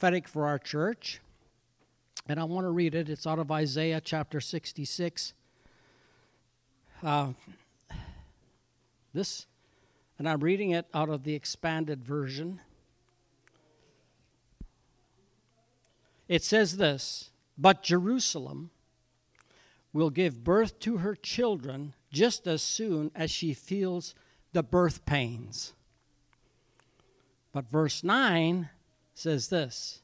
prophetic for our church. And I want to read it. It's out of Isaiah chapter 66. Uh, this, and I'm reading it out of the expanded version. It says this But Jerusalem will give birth to her children just as soon as she feels the birth pains. But verse 9 says this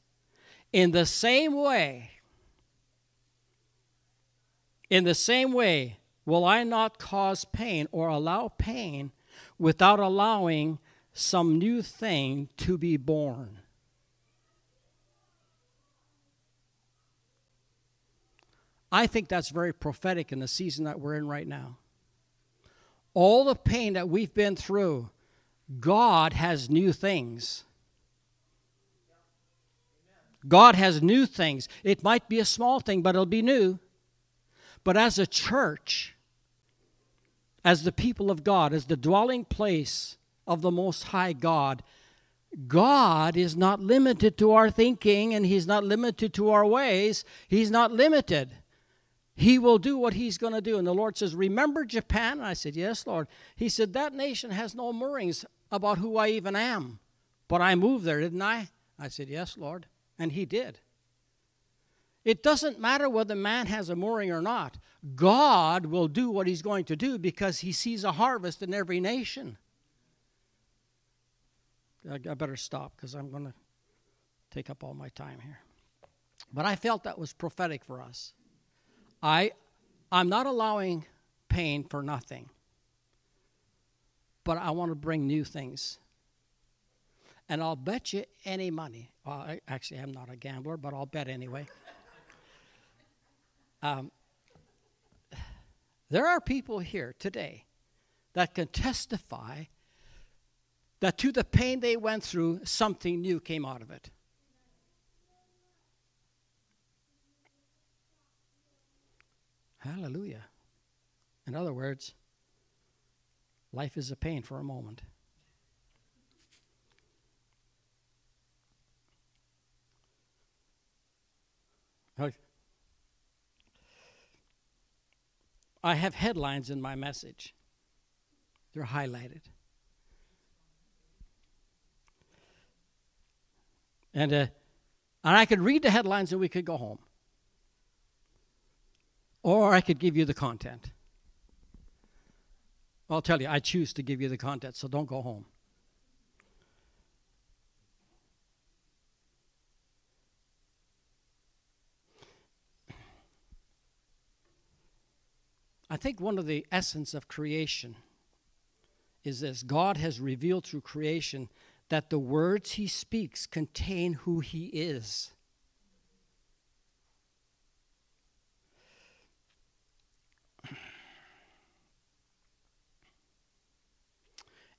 In the same way, in the same way, will I not cause pain or allow pain without allowing some new thing to be born. I think that's very prophetic in the season that we're in right now. All the pain that we've been through, God has new things. God has new things. It might be a small thing, but it'll be new. But as a church, as the people of God, as the dwelling place of the Most High God, God is not limited to our thinking and He's not limited to our ways. He's not limited. He will do what He's going to do. And the Lord says, Remember Japan? And I said, Yes, Lord. He said, That nation has no moorings about who I even am. But I moved there, didn't I? I said, Yes, Lord. And He did. It doesn't matter whether man has a mooring or not. God will do what he's going to do because he sees a harvest in every nation. I better stop because I'm going to take up all my time here. But I felt that was prophetic for us. I, I'm not allowing pain for nothing, but I want to bring new things. And I'll bet you any money. Well, I, actually, I'm not a gambler, but I'll bet anyway. Um, there are people here today that can testify that to the pain they went through, something new came out of it. Hallelujah. In other words, life is a pain for a moment. I have headlines in my message, they're highlighted. And, uh, and I could read the headlines and we could go home. Or I could give you the content. I'll tell you, I choose to give you the content, so don't go home. I think one of the essence of creation is this God has revealed through creation that the words he speaks contain who he is.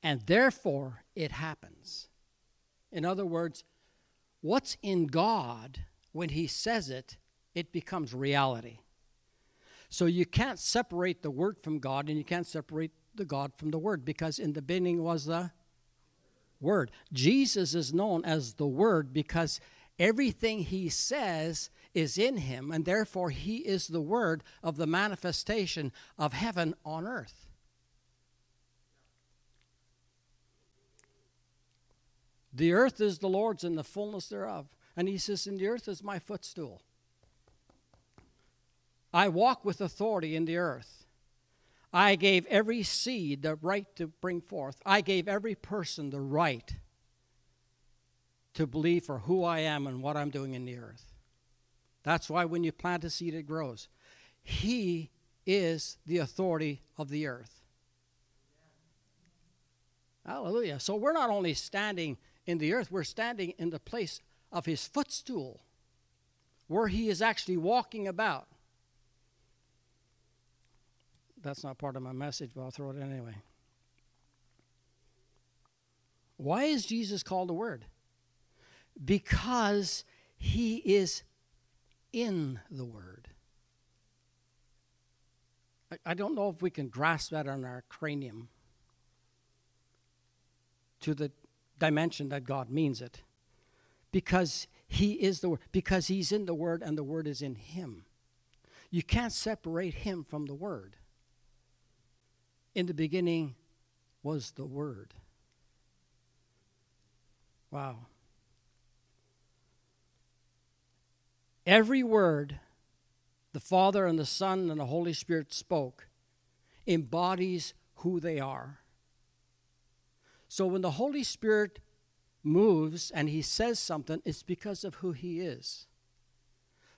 And therefore, it happens. In other words, what's in God, when He says it, it becomes reality. So you can't separate the Word from God, and you can't separate the God from the Word, because in the beginning was the Word. Jesus is known as the Word because everything He says is in Him, and therefore He is the Word of the manifestation of heaven on earth. The earth is the Lord's and the fullness thereof. And he says, And the earth is my footstool. I walk with authority in the earth. I gave every seed the right to bring forth. I gave every person the right to believe for who I am and what I'm doing in the earth. That's why when you plant a seed, it grows. He is the authority of the earth. Hallelujah. So we're not only standing in the earth, we're standing in the place of his footstool, where he is actually walking about that's not part of my message, but I'll throw it in anyway. Why is Jesus called the Word? Because he is in the Word. I, I don't know if we can grasp that on our cranium to the dimension that God means it. Because He is the Word because He's in the Word and the Word is in Him. You can't separate Him from the Word. In the beginning was the Word. Wow. Every word the Father and the Son and the Holy Spirit spoke embodies who they are. So when the Holy Spirit moves and he says something, it's because of who he is.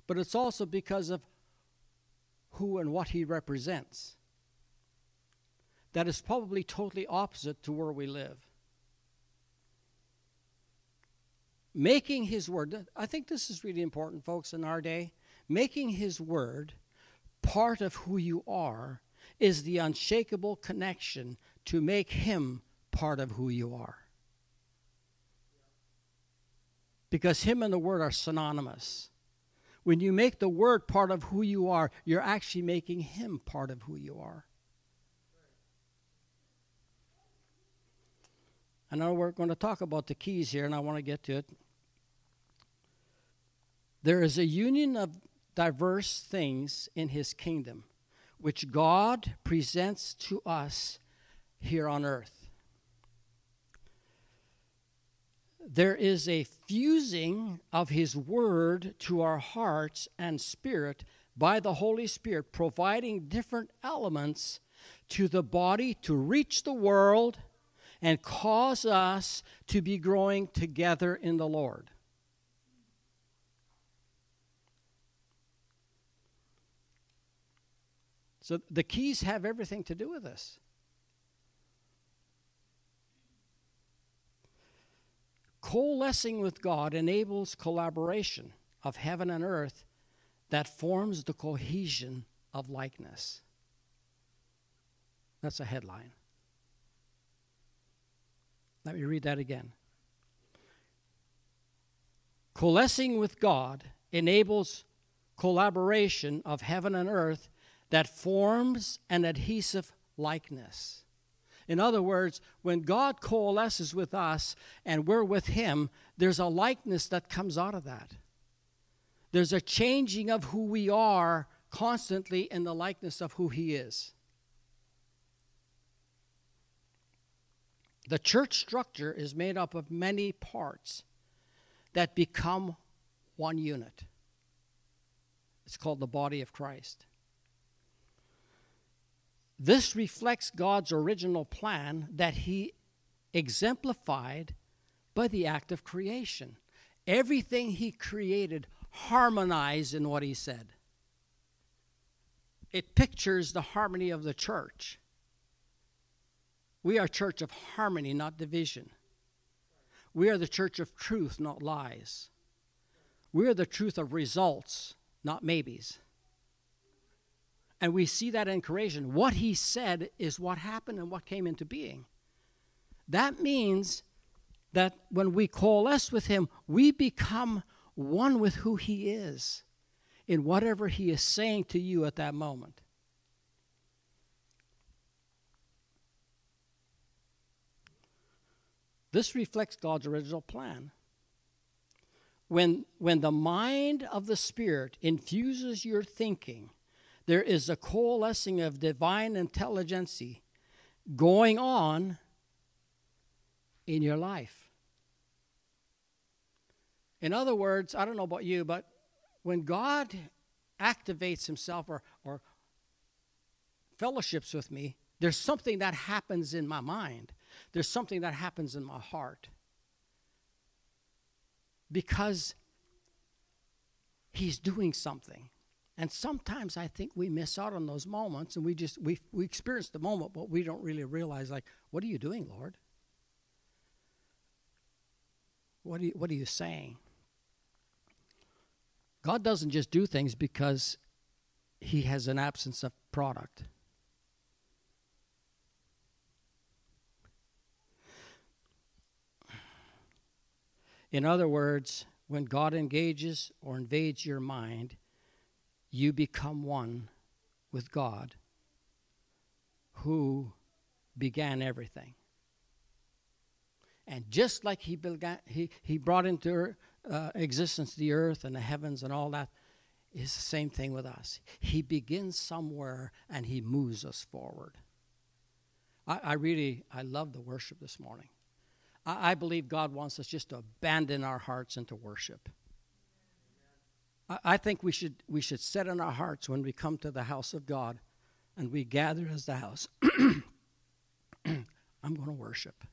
But it's also because of who and what he represents. That is probably totally opposite to where we live. Making his word, I think this is really important, folks, in our day. Making his word part of who you are is the unshakable connection to make him part of who you are. Because him and the word are synonymous. When you make the word part of who you are, you're actually making him part of who you are. I know we're going to talk about the keys here, and I want to get to it. There is a union of diverse things in his kingdom, which God presents to us here on earth. There is a fusing of his word to our hearts and spirit by the Holy Spirit, providing different elements to the body to reach the world and cause us to be growing together in the Lord. So the keys have everything to do with this. Coalescing with God enables collaboration of heaven and earth that forms the cohesion of likeness. That's a headline. Let me read that again. Coalescing with God enables collaboration of heaven and earth that forms an adhesive likeness. In other words, when God coalesces with us and we're with Him, there's a likeness that comes out of that. There's a changing of who we are constantly in the likeness of who He is. The church structure is made up of many parts that become one unit. It's called the body of Christ. This reflects God's original plan that He exemplified by the act of creation. Everything He created harmonized in what He said. It pictures the harmony of the church. We are a church of harmony, not division. We are the church of truth, not lies. We are the truth of results, not maybes. And we see that in creation. What he said is what happened and what came into being. That means that when we coalesce with him, we become one with who he is in whatever he is saying to you at that moment. This reflects God's original plan. When, when the mind of the Spirit infuses your thinking, there is a coalescing of divine intelligence going on in your life. In other words, I don't know about you, but when God activates himself or, or fellowships with me, there's something that happens in my mind. There's something that happens in my heart. Because he's doing something. And sometimes I think we miss out on those moments and we just we we experience the moment, but we don't really realize like, what are you doing, Lord? What are you, what are you saying? God doesn't just do things because he has an absence of product. In other words, when God engages or invades your mind, you become one with God who began everything. And just like he, began, he, he brought into uh, existence, the earth and the heavens and all that, is the same thing with us. He begins somewhere and he moves us forward. I, I really, I love the worship this morning. I, believe God wants us just to abandon our hearts into worship. I, I think we should, we should set in our hearts when we come to the house of God and we gather as the house. I'm going to worship.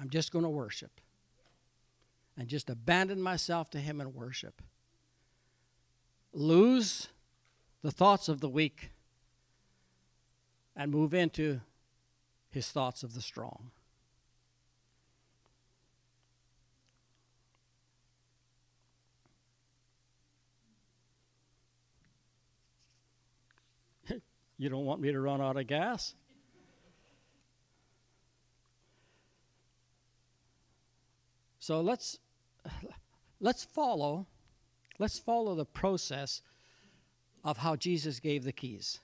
I'm just going to worship. And just abandon myself to Him and worship. Lose the thoughts of the weak and move into His thoughts of the strong. you don't want me to run out of gas? So let's let's follow let's follow the process of how Jesus gave the keys.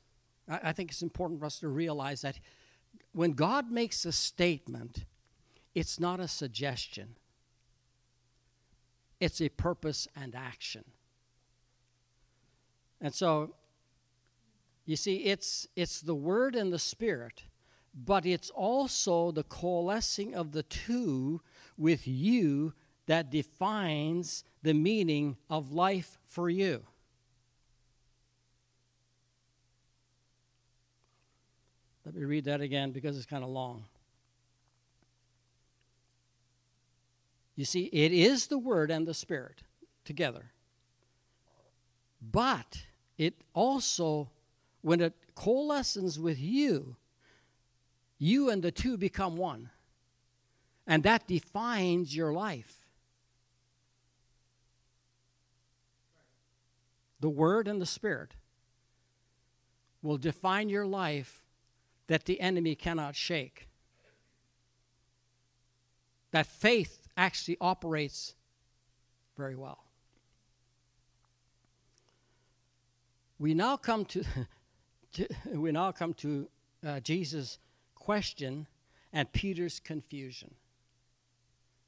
I, I think it's important for us to realize that when God makes a statement, it's not a suggestion. It's a purpose and action. And so you see it's it's the word and the spirit, but it's also the coalescing of the two with you that defines the meaning of life for you. Let me read that again because it's kind of long. You see, it is the Word and the Spirit together. But it also, when it coalesces with you, you and the two become one. And that defines your life. The Word and the Spirit will define your life that the enemy cannot shake. That faith actually operates very well. We now come to, to we now come to uh, Jesus' question and Peter's confusion,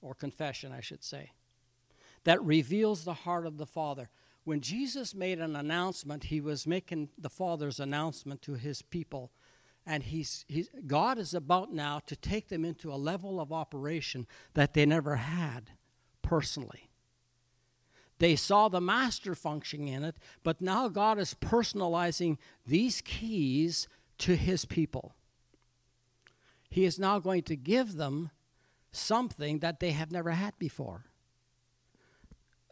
or confession, I should say, that reveals the heart of the Father. When Jesus made an announcement, he was making the Father's announcement to his people. And he's, he's, God is about now to take them into a level of operation that they never had personally. They saw the master functioning in it, but now God is personalizing these keys to his people. He is now going to give them something that they have never had before.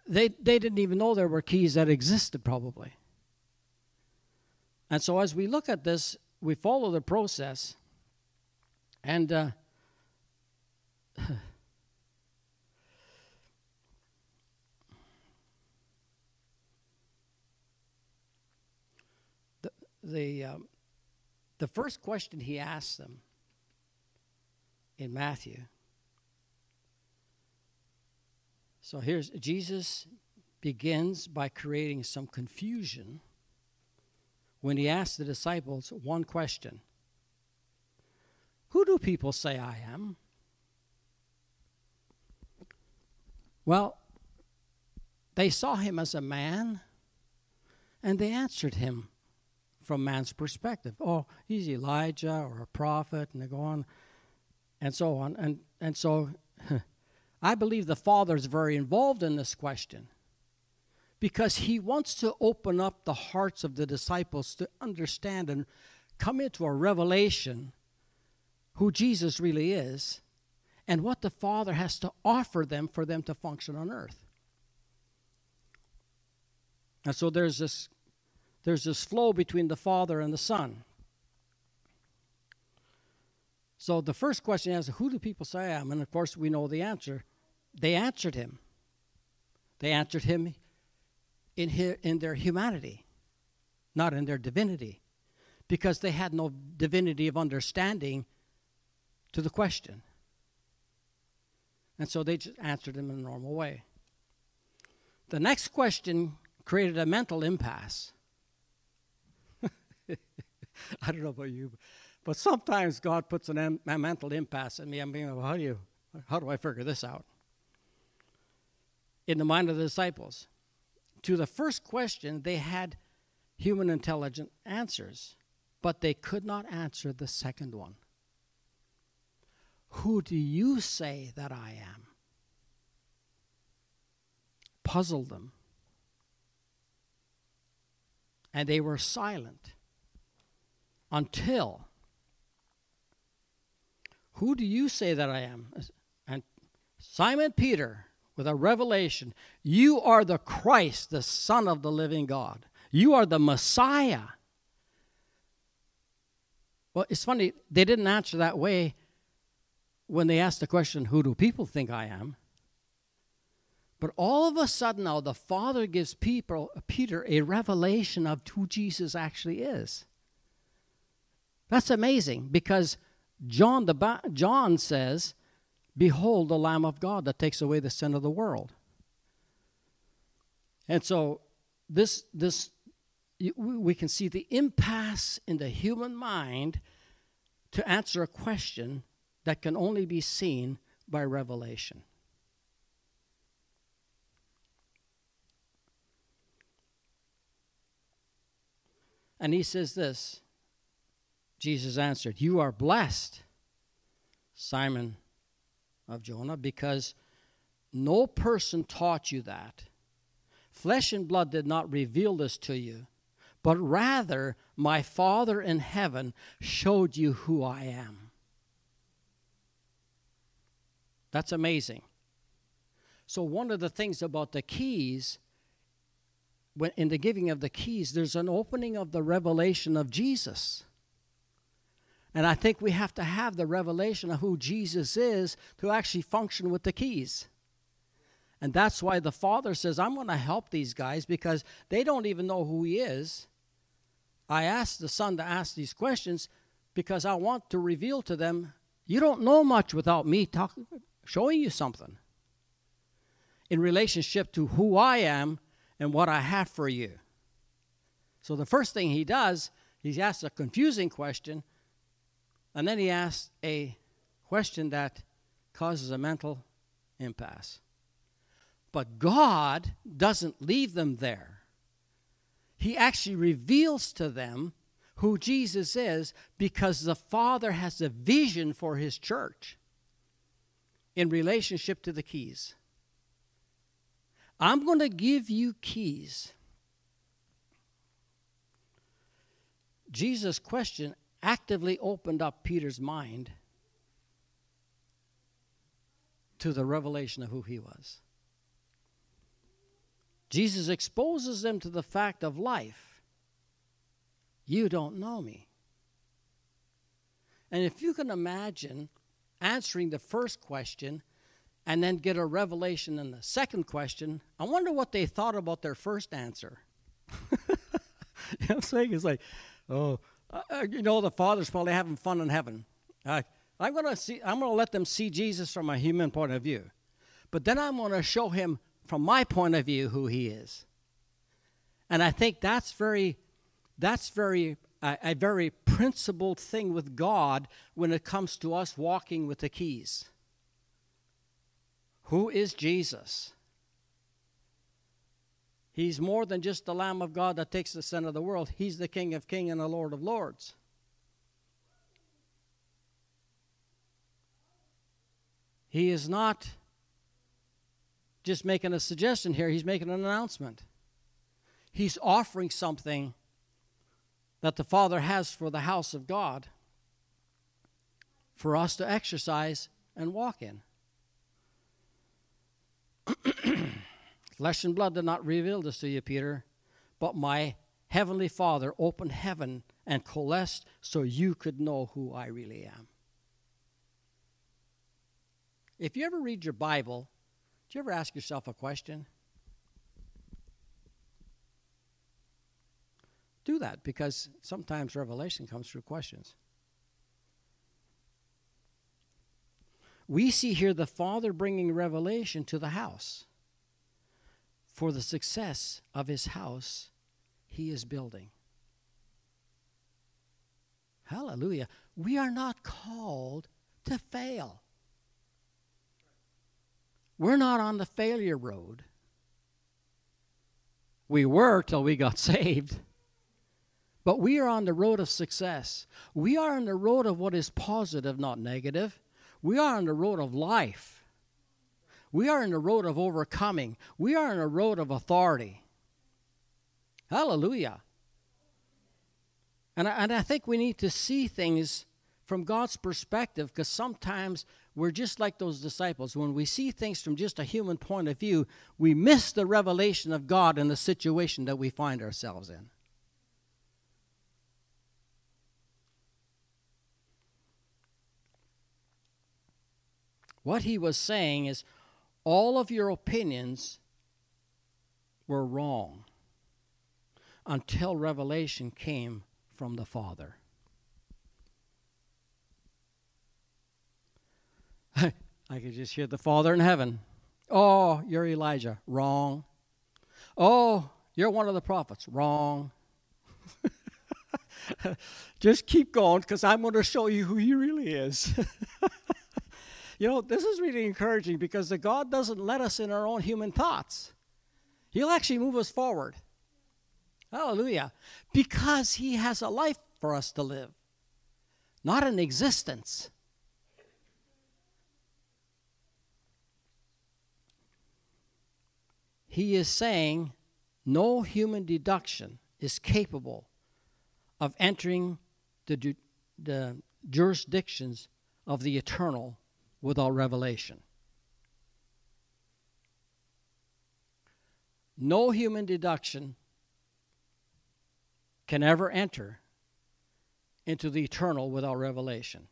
They, they didn't even know there were keys that existed, probably. And so, as we look at this, we follow the process, and uh, the the, um, the first question he asks them in Matthew. So here's Jesus begins by creating some confusion when he asked the disciples one question Who do people say I am? Well, they saw him as a man and they answered him from man's perspective. Oh, he's Elijah or a prophet, and they go on and so on. And, and so I believe the Father is very involved in this question because he wants to open up the hearts of the disciples to understand and come into a revelation who Jesus really is and what the Father has to offer them for them to function on earth. And so there's this there's this flow between the Father and the Son. So the first question is, who do people say I am? And of course, we know the answer. They answered him. They answered him in, in their humanity, not in their divinity, because they had no divinity of understanding to the question. And so they just answered him in a normal way. The next question created a mental impasse. I don't know about you, but sometimes God puts an, a mental impasse in me. I'm mean, how do you, how do I figure this out? In the mind of the disciples. To the first question, they had human intelligent answers, but they could not answer the second one. Who do you say that I am? Puzzled them. And they were silent until who do you say that I am? And Simon Peter, with a revelation, you are the Christ, the Son of the living God. You are the Messiah. Well, it's funny, they didn't answer that way when they asked the question, Who do people think I am? But all of a sudden now, the Father gives people, Peter a revelation of who Jesus actually is. That's amazing because John, the, John says, Behold the Lamb of God that takes away the sin of the world. And so this, this we can see the impasse in the human mind to answer a question that can only be seen by revelation. And he says this Jesus answered, You are blessed, Simon of Jonah, because no person taught you that. Flesh and blood did not reveal this to you, but rather my Father in heaven showed you who I am. That's amazing. So, one of the things about the keys, when in the giving of the keys, there's an opening of the revelation of Jesus. And I think we have to have the revelation of who Jesus is to actually function with the keys. And that's why the Father says, I'm going to help these guys because they don't even know who He is. I asked the Son to ask these questions because I want to reveal to them, you don't know much without me talk, showing you something in relationship to who I am and what I have for you. So the first thing He does, He asks a confusing question and then he asks a question that causes a mental impasse. But God doesn't leave them there. He actually reveals to them who Jesus is because the Father has a vision for his church in relationship to the keys. I'm going to give you keys. Jesus' question actively opened up Peter's mind to the revelation of who he was. Jesus exposes them to the fact of life. You don't know me. And if you can imagine answering the first question and then get a revelation in the second question, I wonder what they thought about their first answer. you know what I'm saying? It's like, oh, uh, uh, you know, the Father's probably having fun in heaven. Uh, I'm going to see. I'm going to let them see Jesus from a human point of view, but then I'm going to show him from my point of view who he is. And I think that's very, that's very a, a very principled thing with God when it comes to us walking with the keys. Who is Jesus? He's more than just the Lamb of God that takes the sin of the world. He's the King of kings and the Lord of lords. He is not just making a suggestion here, he's making an announcement. He's offering something that the Father has for the house of God for us to exercise and walk in. Flesh and blood did not reveal this to you, Peter, but my heavenly Father opened heaven and coalesced so you could know who I really am. If you ever read your Bible, do you ever ask yourself a question? Do that because sometimes revelation comes through questions. We see here the Father bringing revelation to the house for the success of his house he is building. Hallelujah. We are not called to fail. We're not on the failure road. We were till we got saved. But we are on the road of success. We are on the road of what is positive, not negative. We are on the road of life. We are in the road of overcoming. We are in the road of authority. Hallelujah. And I, and I think we need to see things from God's perspective because sometimes we're just like those disciples. When we see things from just a human point of view, we miss the revelation of God in the situation that we find ourselves in. What he was saying is all of your opinions were wrong until revelation came from the Father. I could just hear the Father in heaven. Oh, you're Elijah. Wrong. Oh, you're one of the prophets. Wrong. just keep going because I'm going to show you who he really is. you know, this is really encouraging because the God doesn't let us in our own human thoughts. He'll actually move us forward. Hallelujah. Because he has a life for us to live, not an existence. He is saying no human deduction is capable of entering the, the jurisdictions of the eternal without revelation. No human deduction can ever enter into the eternal without revelation.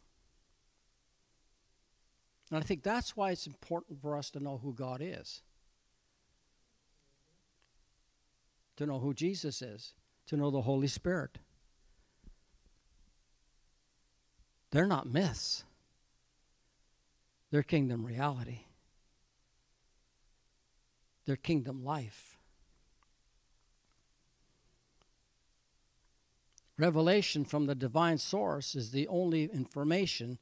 And I think that's why it's important for us to know who God is, to know who Jesus is, to know the Holy Spirit. They're not myths, they're kingdom reality, they're kingdom life. Revelation from the divine source is the only information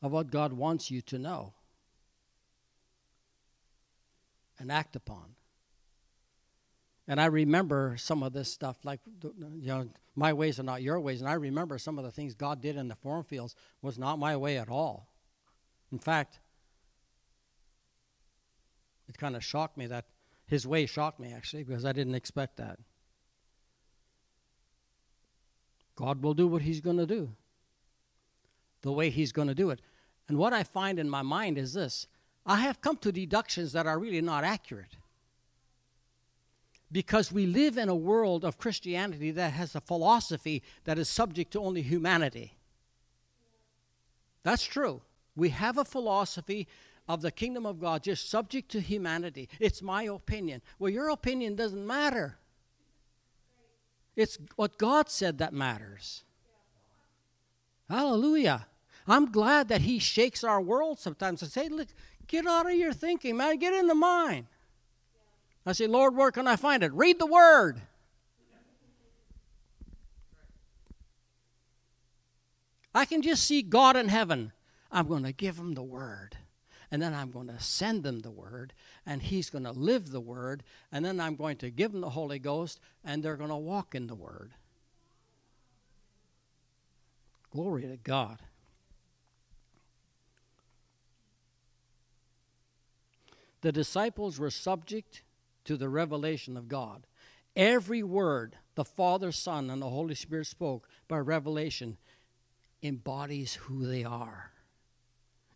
of what God wants you to know and act upon. And I remember some of this stuff, like, you know, my ways are not your ways. And I remember some of the things God did in the foreign fields was not my way at all. In fact, it kind of shocked me that his way shocked me, actually, because I didn't expect that. God will do what He's going to do, the way He's going to do it. And what I find in my mind is this I have come to deductions that are really not accurate. Because we live in a world of Christianity that has a philosophy that is subject to only humanity. That's true. We have a philosophy of the kingdom of God just subject to humanity. It's my opinion. Well, your opinion doesn't matter. It's what God said that matters. Hallelujah. I'm glad that He shakes our world sometimes and say, look, get out of your thinking, man. Get into mine. I say, Lord, where can I find it? Read the Word. I can just see God in heaven. I'm going to give him the Word and then I'm going to send them the word, and he's going to live the word, and then I'm going to give them the Holy Ghost, and they're going to walk in the word. Glory to God. The disciples were subject to the revelation of God. Every word the Father, Son, and the Holy Spirit spoke by revelation embodies who they are.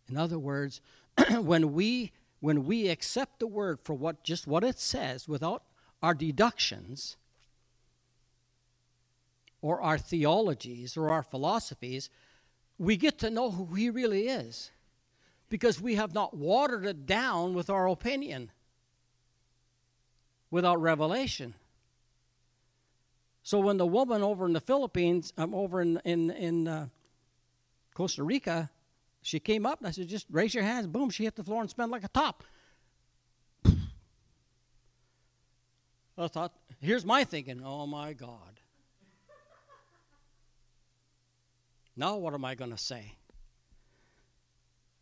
In other words, when we when we accept the word for what just what it says without our deductions or our theologies or our philosophies, we get to know who he really is because we have not watered it down with our opinion without revelation. So when the woman over in the Philippines, um, over in in in uh, Costa Rica, she came up and I said, just raise your hands. Boom, she hit the floor and spun like a top. I thought, here's my thinking, oh my God. now what am I going to say?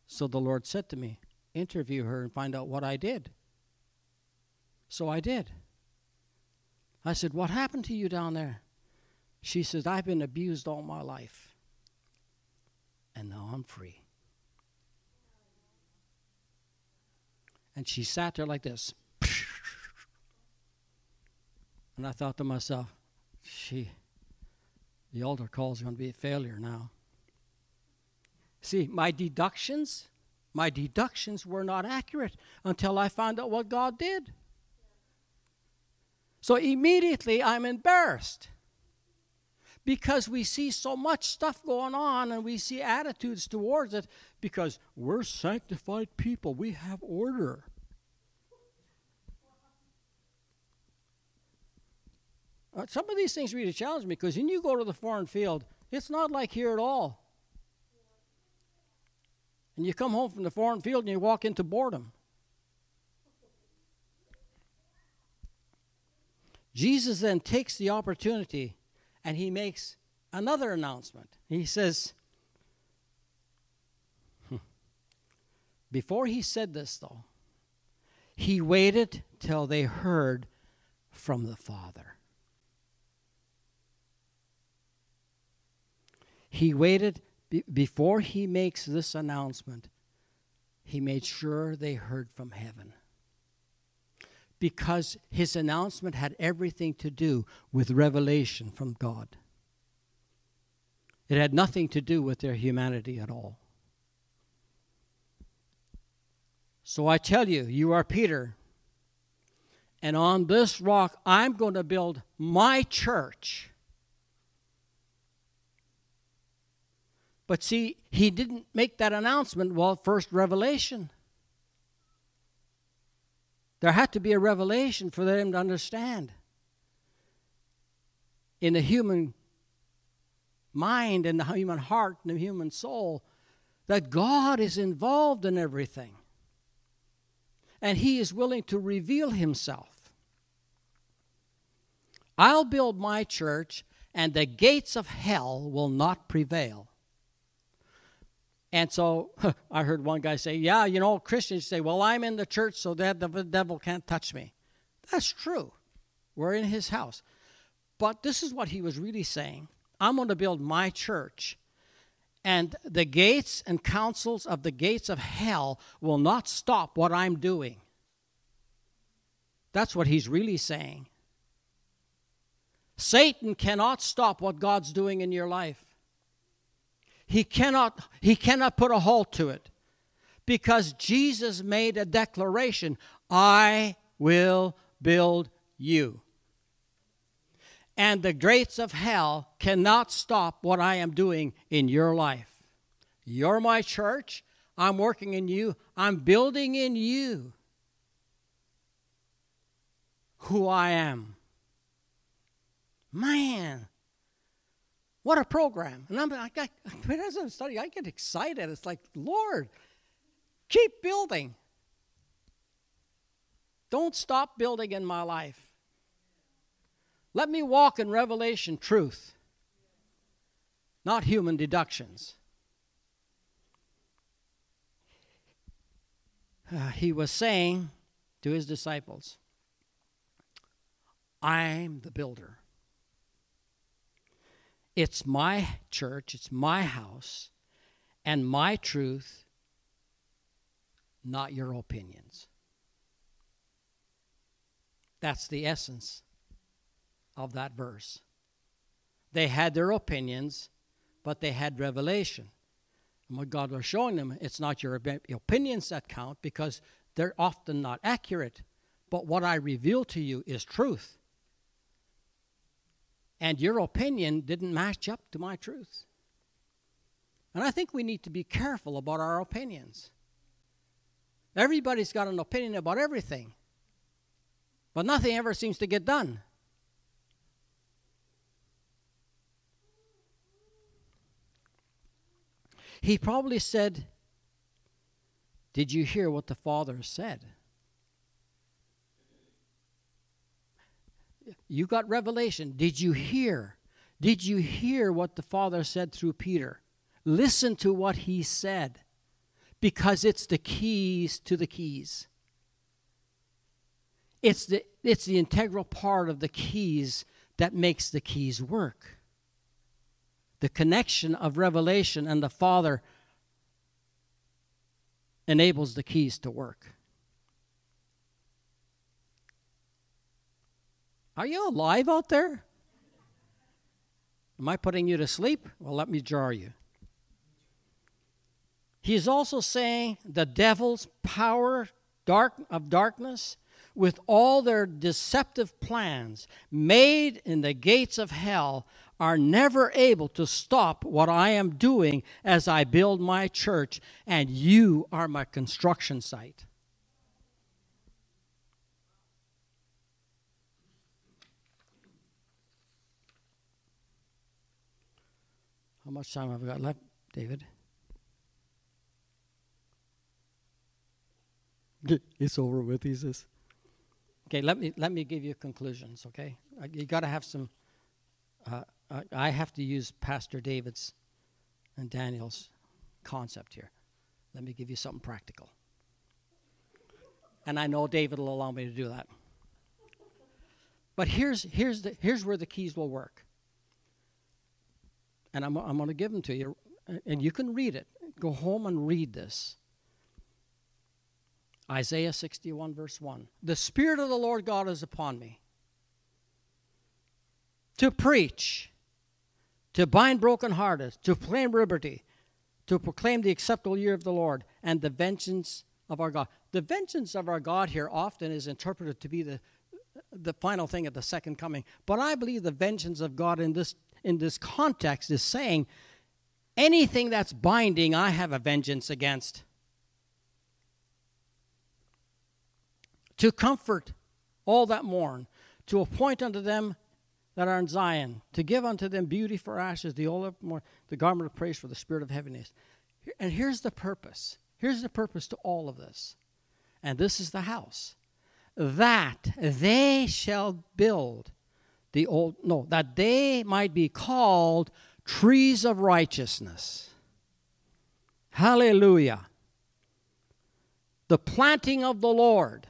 So the Lord said to me, interview her and find out what I did. So I did. I said, What happened to you down there? She says, I've been abused all my life. And now I'm free. And she sat there like this. And I thought to myself, she, the altar call is going to be a failure now. See, my deductions, my deductions were not accurate until I found out what God did. So immediately I'm embarrassed because we see so much stuff going on and we see attitudes towards it because we're sanctified people. We have order. Uh, some of these things really challenge me because when you go to the foreign field, it's not like here at all. And you come home from the foreign field and you walk into boredom. Jesus then takes the opportunity and he makes another announcement. He says, hmm. before he said this, though, he waited till they heard from the Father. He waited be- before he makes this announcement, he made sure they heard from heaven. Because his announcement had everything to do with revelation from God. It had nothing to do with their humanity at all. So I tell you, you are Peter, and on this rock I'm going to build my church But see, he didn't make that announcement well, first revelation. There had to be a revelation for them to understand. In the human mind in the human heart in the human soul, that God is involved in everything. And He is willing to reveal Himself. I'll build my church, and the gates of hell will not prevail. And so I heard one guy say, Yeah, you know, Christians say, Well, I'm in the church so that the devil can't touch me. That's true. We're in his house. But this is what he was really saying I'm going to build my church, and the gates and councils of the gates of hell will not stop what I'm doing. That's what he's really saying. Satan cannot stop what God's doing in your life. He cannot, he cannot put a halt to it because Jesus made a declaration I will build you. And the gates of hell cannot stop what I am doing in your life. You're my church. I'm working in you. I'm building in you who I am. Man, what a program. And I'm like, I, as I'm studying, I get excited. It's like, Lord, keep building. Don't stop building in my life. Let me walk in revelation truth, not human deductions. Uh, he was saying to his disciples, I'm the builder. It's my church, it's my house, and my truth, not your opinions. That's the essence of that verse. They had their opinions, but they had revelation. And what God was showing them, it's not your opinions that count because they're often not accurate. But what I reveal to you is truth and your opinion didn't match up to my truth. And I think we need to be careful about our opinions. Everybody's got an opinion about everything, but nothing ever seems to get done. He probably said, Did you hear what the Father said? You got revelation. Did you hear? Did you hear what the Father said through Peter? Listen to what he said. because it's the keys to the keys. It's the, it's the integral part of the keys that makes the keys work. The connection of revelation and the Father enables the keys to work. Are you alive out there? Am I putting you to sleep? Well, let me jar you. He's also saying the devil's power dark of darkness with all their deceptive plans made in the gates of hell are never able to stop what I am doing as I build my church, and you are my construction site. How much time have I got left, David? It's over with, he says. Okay, let me let me give you conclusions. Okay, you got to have some. Uh, I have to use Pastor David's and Daniel's concept here. Let me give you something practical. And I know David will allow me to do that. But here's here's the here's where the keys will work and I'm, I'm going to give them to you, and you can read it. Go home and read this. Isaiah 61, verse 1. The Spirit of the Lord God is upon me to preach, to bind brokenhearted, to proclaim liberty, to proclaim the acceptable year of the Lord, and the vengeance of our God. The vengeance of our God here often is interpreted to be the, the final thing at the second coming. But I believe the vengeance of God in this in this context is saying anything that's binding, I have a vengeance against. To comfort all that mourn, to appoint unto them that are in Zion, to give unto them beauty for ashes, the the garment of praise for the spirit of heaviness. And here's the purpose. Here's the purpose to all of this. And this is the house. That they shall build the old, no, that they might be called trees of righteousness. Hallelujah. The planting of the Lord,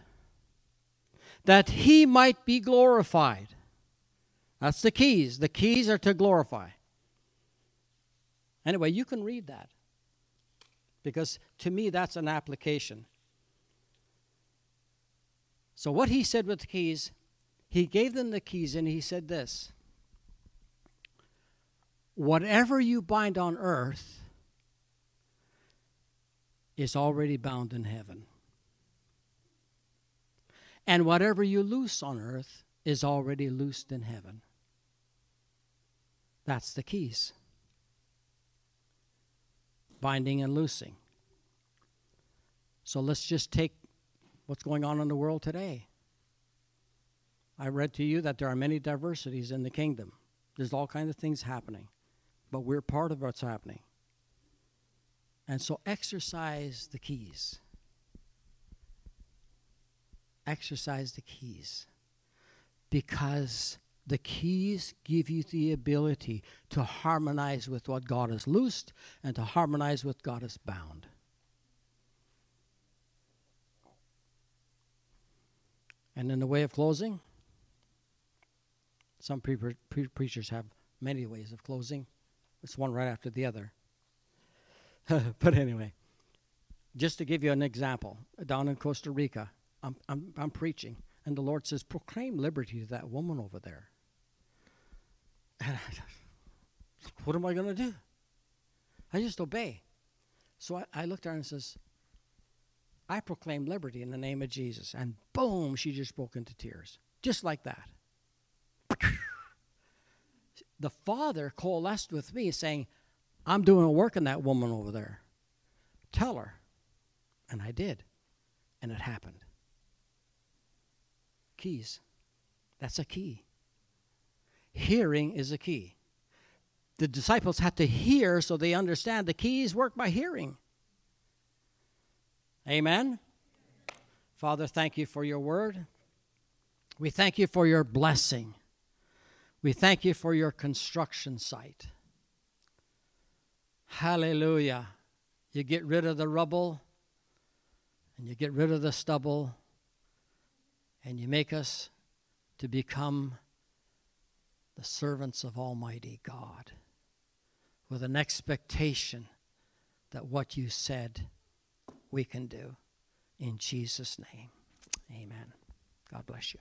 that he might be glorified. That's the keys. The keys are to glorify. Anyway, you can read that because to me that's an application. So, what he said with the keys he gave them the keys and he said this Whatever you bind on earth is already bound in heaven. And whatever you loose on earth is already loosed in heaven. That's the keys binding and loosing. So let's just take what's going on in the world today. I read to you that there are many diversities in the kingdom. There's all kinds of things happening, but we're part of what's happening. And so exercise the keys. Exercise the keys. Because the keys give you the ability to harmonize with what God has loosed and to harmonize with what God has bound. And in the way of closing, some pre- pre- preachers have many ways of closing. It's one right after the other. but anyway, just to give you an example, down in Costa Rica, I'm, I'm, I'm preaching, and the Lord says, Proclaim liberty to that woman over there. And I, what am I going to do? I just obey. So I, I looked at her and says, I proclaim liberty in the name of Jesus. And boom, she just broke into tears. Just like that the father coalesced with me saying, I'm doing a work in that woman over there. Tell her. And I did. And it happened. Keys. That's a key. Hearing is a key. The disciples had to hear so they understand the keys work by hearing. Amen. Father, thank you for your word. We thank you for your blessing. We thank you for your construction site. Hallelujah. You get rid of the rubble, and you get rid of the stubble, and you make us to become the servants of Almighty God with an expectation that what you said we can do. In Jesus' name, amen. God bless you.